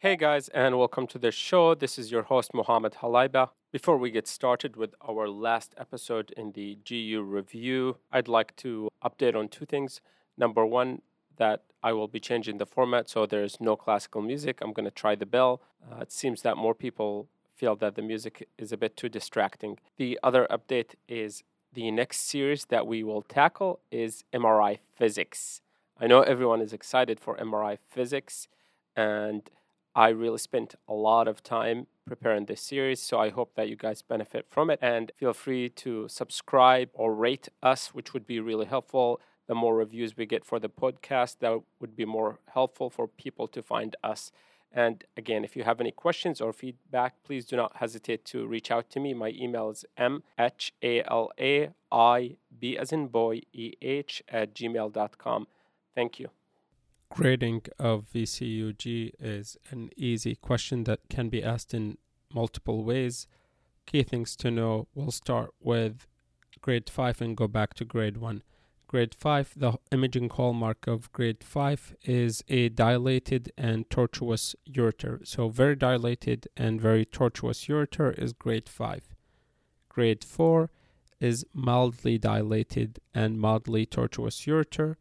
Hey guys, and welcome to the show. This is your host, Mohammed Halaiba. Before we get started with our last episode in the GU review, I'd like to update on two things. Number one, that I will be changing the format so there's no classical music. I'm going to try the bell. Uh, it seems that more people feel that the music is a bit too distracting. The other update is the next series that we will tackle is MRI physics. I know everyone is excited for MRI physics, and I really spent a lot of time preparing this series, so I hope that you guys benefit from it. And feel free to subscribe or rate us, which would be really helpful. The more reviews we get for the podcast, that would be more helpful for people to find us. And again, if you have any questions or feedback, please do not hesitate to reach out to me. My email is mhalaib as in boy, eh at gmail.com. Thank you. Grading of VCUG is an easy question that can be asked in multiple ways. Key things to know we'll start with grade 5 and go back to grade 1. Grade 5, the imaging hallmark of grade 5 is a dilated and tortuous ureter. So, very dilated and very tortuous ureter is grade 5. Grade 4 is mildly dilated and mildly tortuous ureter.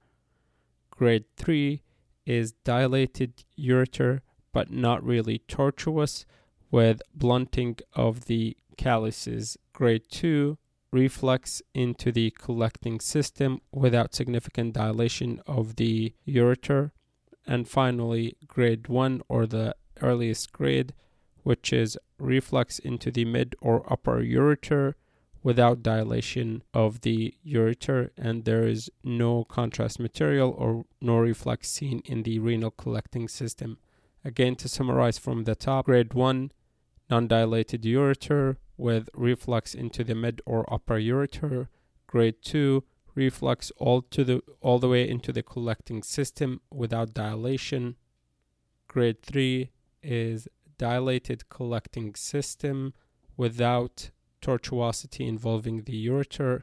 Grade 3 is dilated ureter but not really tortuous with blunting of the calyces. Grade 2 reflux into the collecting system without significant dilation of the ureter. And finally, grade 1 or the earliest grade, which is reflux into the mid or upper ureter without dilation of the ureter, and there is no contrast material or no reflux seen in the renal collecting system. Again, to summarize from the top, grade 1 non dilated ureter with reflux into the mid or upper ureter. Grade 2, reflux all to the all the way into the collecting system without dilation. Grade 3 is dilated collecting system without tortuosity involving the ureter.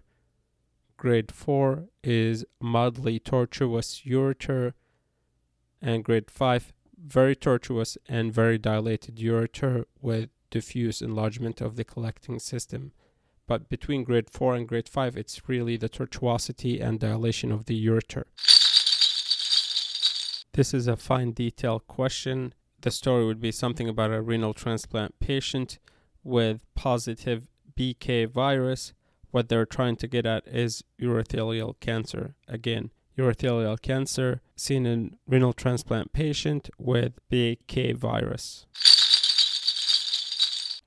Grade 4 is mildly tortuous ureter. And grade 5, very tortuous and very dilated ureter with diffuse enlargement of the collecting system. But between grade 4 and grade 5, it's really the tortuosity and dilation of the ureter. This is a fine detail question. The story would be something about a renal transplant patient with positive BK virus. What they're trying to get at is urothelial cancer. Again, urothelial cancer seen in renal transplant patient with BK virus.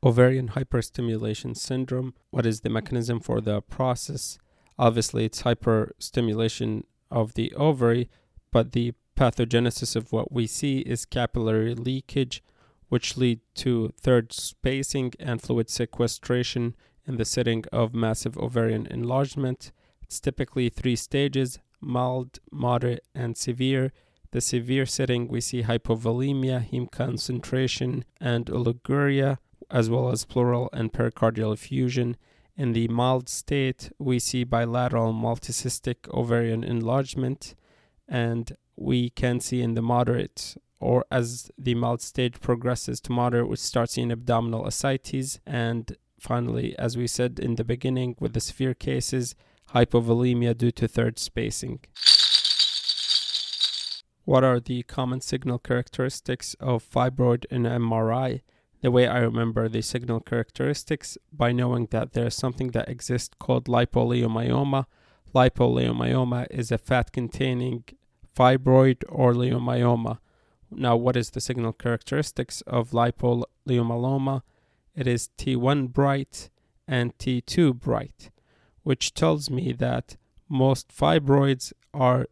Ovarian hyperstimulation syndrome. What is the mechanism for the process? Obviously, it's hyperstimulation of the ovary, but the pathogenesis of what we see is capillary leakage, which lead to third spacing and fluid sequestration in the setting of massive ovarian enlargement. It's typically three stages mild, moderate, and severe. The severe setting, we see hypovolemia, hemoconcentration, and oliguria as well as pleural and pericardial effusion. In the mild state, we see bilateral multicystic ovarian enlargement, and we can see in the moderate or as the mild stage progresses to moderate, we start seeing abdominal ascites. And finally, as we said in the beginning, with the severe cases, hypovolemia due to third spacing. What are the common signal characteristics of fibroid in MRI? the way I remember the signal characteristics by knowing that there's something that exists called lipoleiomyoma. Lipoleiomyoma is a fat containing fibroid or leiomyoma. Now, what is the signal characteristics of lipoleiomyoma? It is T1 bright and T2 bright, which tells me that most fibroids are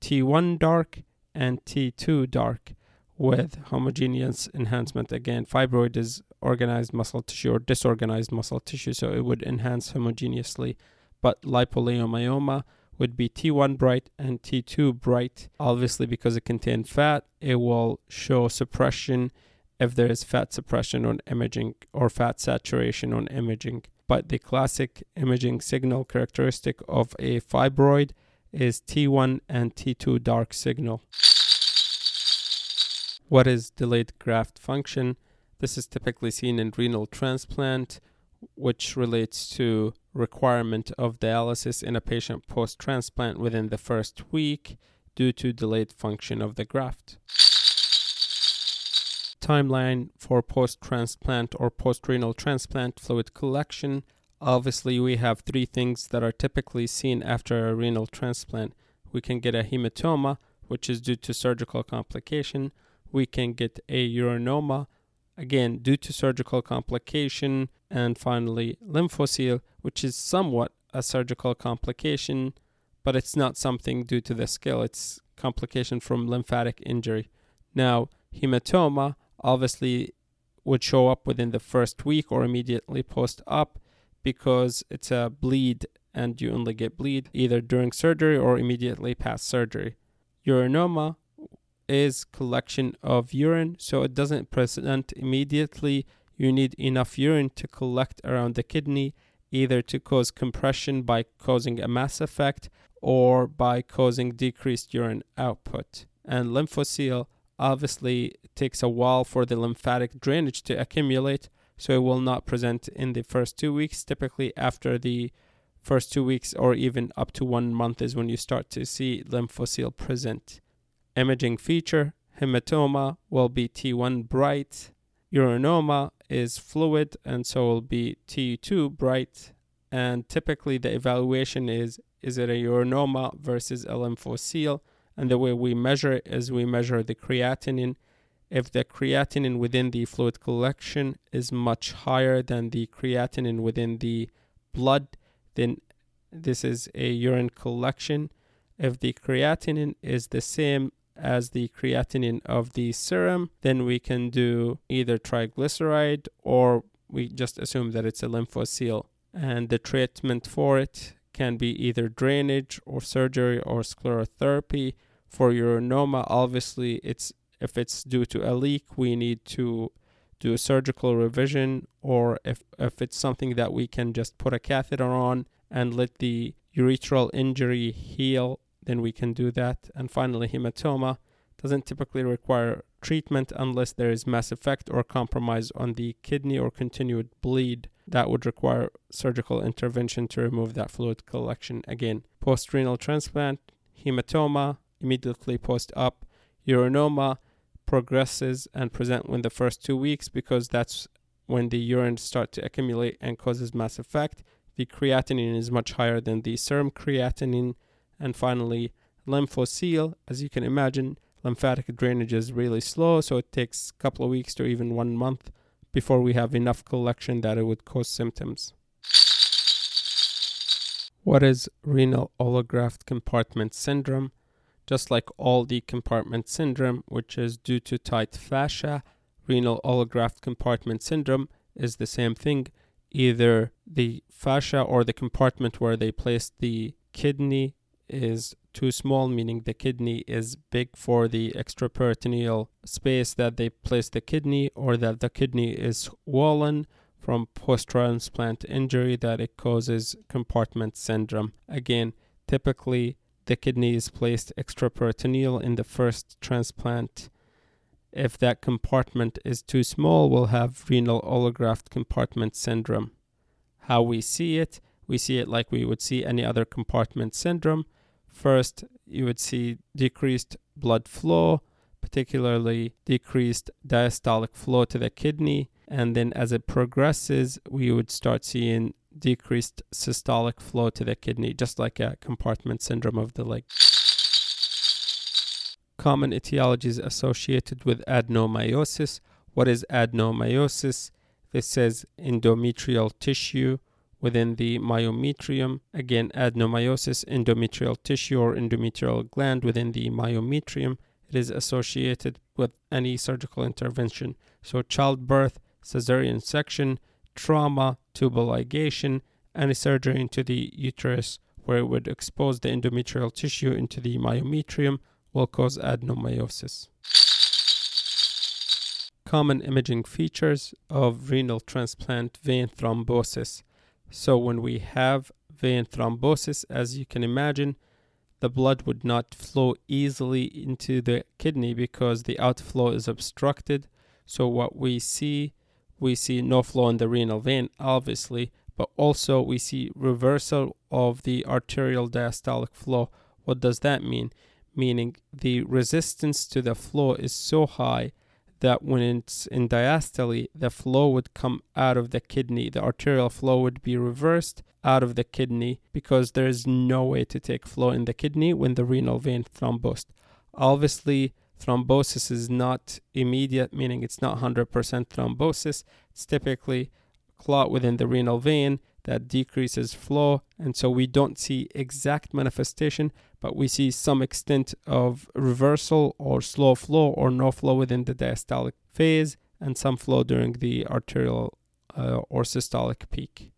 T1 dark and T2 dark with homogeneous enhancement. Again, fibroid is organized muscle tissue or disorganized muscle tissue, so it would enhance homogeneously. But lipoleiomyoma would be T1 bright and T2 bright. Obviously, because it contains fat, it will show suppression if there is fat suppression on imaging or fat saturation on imaging. But the classic imaging signal characteristic of a fibroid is T1 and T2 dark signal. What is delayed graft function? This is typically seen in renal transplant, which relates to requirement of dialysis in a patient post transplant within the first week due to delayed function of the graft. Timeline for post transplant or post renal transplant fluid collection. Obviously, we have three things that are typically seen after a renal transplant. We can get a hematoma, which is due to surgical complication. We can get a urinoma, again, due to surgical complication. And finally, lymphocele, which is somewhat a surgical complication, but it's not something due to the skill. It's complication from lymphatic injury. Now, hematoma obviously would show up within the first week or immediately post op because it's a bleed and you only get bleed either during surgery or immediately past surgery. Urinoma is collection of urine, so it doesn't present immediately. You need enough urine to collect around the kidney, either to cause compression by causing a mass effect or by causing decreased urine output. And lymphocele obviously takes a while for the lymphatic drainage to accumulate, so it will not present in the first two weeks. Typically, after the first two weeks or even up to one month is when you start to see lymphocele present. Imaging feature hematoma will be T1 bright, urinoma is fluid, and so will be T2 bright. And typically, the evaluation is is it a urinoma versus a lymphocele? And the way we measure it is we measure the creatinine. If the creatinine within the fluid collection is much higher than the creatinine within the blood, then this is a urine collection. If the creatinine is the same as the creatinine of the serum, then we can do either triglyceride or we just assume that it's a lymphocele. And the treatment for it can be either drainage or surgery or sclerotherapy. For urinoma, obviously, it's if it's due to a leak, we need to do a surgical revision, or if, if it's something that we can just put a catheter on and let the urethral injury heal, then we can do that. And finally, hematoma doesn't typically require treatment unless there is mass effect or compromise on the kidney or continued bleed that would require surgical intervention to remove that fluid collection again. Post renal transplant, hematoma, immediately post op, urinoma progresses and present within the first two weeks because that's when the urine start to accumulate and causes mass effect. The creatinine is much higher than the serum creatinine. And finally, lymphocele, as you can imagine, lymphatic drainage is really slow, so it takes a couple of weeks to even one month before we have enough collection that it would cause symptoms. What is renal allograft compartment syndrome? Just like all the compartment syndrome, which is due to tight fascia, renal allograft compartment syndrome is the same thing. Either the fascia or the compartment where they place the kidney is too small, meaning the kidney is big for the extraperitoneal space that they place the kidney, or that the kidney is swollen from post transplant injury that it causes compartment syndrome. Again, typically the kidney is placed extraperitoneal in the first transplant. If that compartment is too small, we'll have renal allograft compartment syndrome. How we see it, we see it like we would see any other compartment syndrome First, you would see decreased blood flow, particularly decreased diastolic flow to the kidney. And then as it progresses, we would start seeing decreased systolic flow to the kidney, just like a compartment syndrome of the leg. Common etiologies associated with adenomyosis. What is adenomyosis? This says endometrial tissue within the myometrium. Again, adenomyosis, endometrial tissue or endometrial gland within the myometrium. It is associated with any surgical intervention. So, childbirth, cesarean section, trauma, tubal ligation, any surgery into the uterus where it would expose the endometrial tissue into the myometrium will cause adenomyosis. Common imaging features of renal transplant vein thrombosis. So when we have vein thrombosis, as you can imagine, the blood would not flow easily into the kidney because the outflow is obstructed. So what we see, we see no flow in the renal vein, obviously, but also we see reversal of the arterial diastolic flow. What does that mean? Meaning the resistance to the flow is so high that when it's in diastole, the flow would come out of the kidney. The arterial flow would be reversed out of the kidney because there is no way to take flow in the kidney when the renal vein thrombosed. Obviously, thrombosis is not immediate, meaning it's not 100% thrombosis. It's typically clot within the renal vein that decreases flow, and so we don't see exact manifestation, but we see some extent of reversal or slow flow or no flow within the diastolic phase, and some flow during the arterial uh, or systolic peak.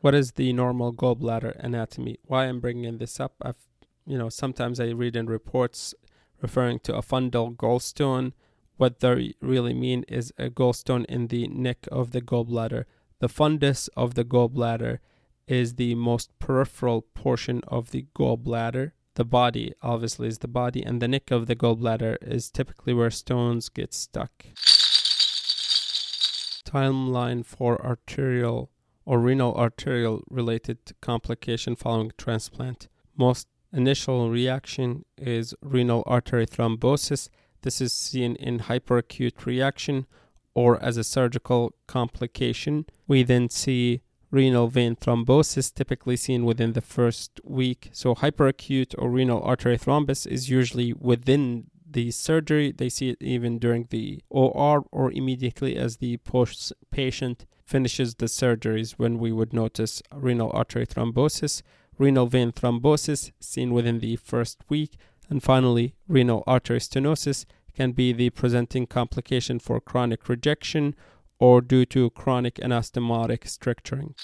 What is the normal gallbladder anatomy? Why I'm bringing this up? I've, you know, sometimes I read in reports referring to a fundal gallstone. What they really mean is a gallstone in the neck of the gallbladder. The fundus of the gallbladder is the most peripheral portion of the gallbladder. The body, obviously, is the body, and the neck of the gallbladder is typically where stones get stuck. Timeline for arterial or renal arterial related complication following transplant. Most initial reaction is renal artery thrombosis. This is seen in hyperacute reaction or as a surgical complication. We then see renal vein thrombosis typically seen within the first week. So hyperacute or renal artery thrombus is usually within the surgery. They see it even during the OR or immediately as the post patient finishes the surgeries when we would notice renal artery thrombosis, renal vein thrombosis seen within the first week, and finally renal artery stenosis can be the presenting complication for chronic rejection or due to chronic anastomotic stricturing.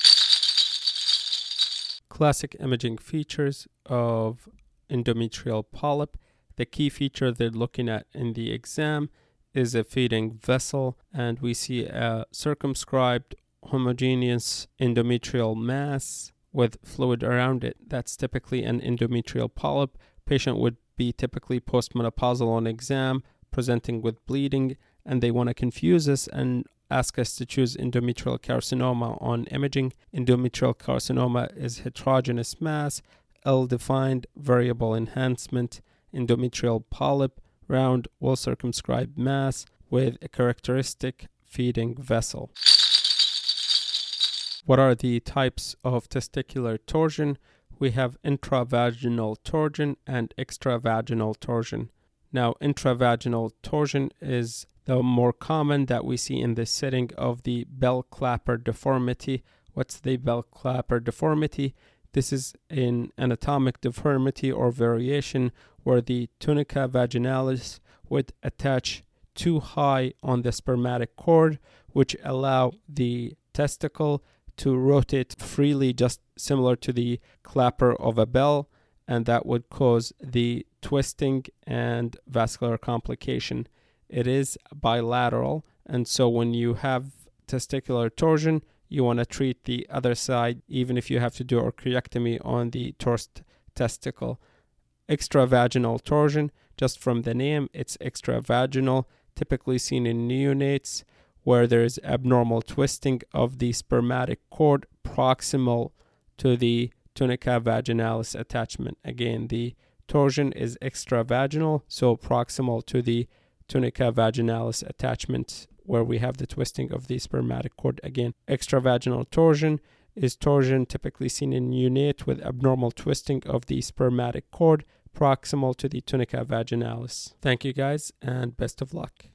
Classic imaging features of endometrial polyp. The key feature they're looking at in the exam is a feeding vessel, and we see a circumscribed homogeneous endometrial mass with fluid around it. That's typically an endometrial polyp. Patient would be typically postmenopausal on exam, presenting with bleeding, and they want to confuse us and ask us to choose endometrial carcinoma on imaging. Endometrial carcinoma is heterogeneous mass, ill defined, variable enhancement, endometrial polyp, round, well circumscribed mass with a characteristic feeding vessel. What are the types of testicular torsion? We have intravaginal torsion and extravaginal torsion. Now, intravaginal torsion is the more common that we see in the setting of the bell clapper deformity. What's the bell clapper deformity? This is an anatomic deformity or variation where the tunica vaginalis would attach too high on the spermatic cord, which allow the testicle to rotate freely, just similar to the clapper of a bell, and that would cause the twisting and vascular complication. It is bilateral, and so when you have testicular torsion, you want to treat the other side, even if you have to do a orchiectomy on the torsed testicle. Extravaginal torsion, just from the name, it's extravaginal, typically seen in neonates where there is abnormal twisting of the spermatic cord proximal to the tunica vaginalis attachment. Again, the torsion is extravaginal, so proximal to the tunica vaginalis attachment where we have the twisting of the spermatic cord. Again, extravaginal torsion is torsion typically seen in neonate with abnormal twisting of the spermatic cord proximal to the tunica vaginalis. Thank you guys and best of luck.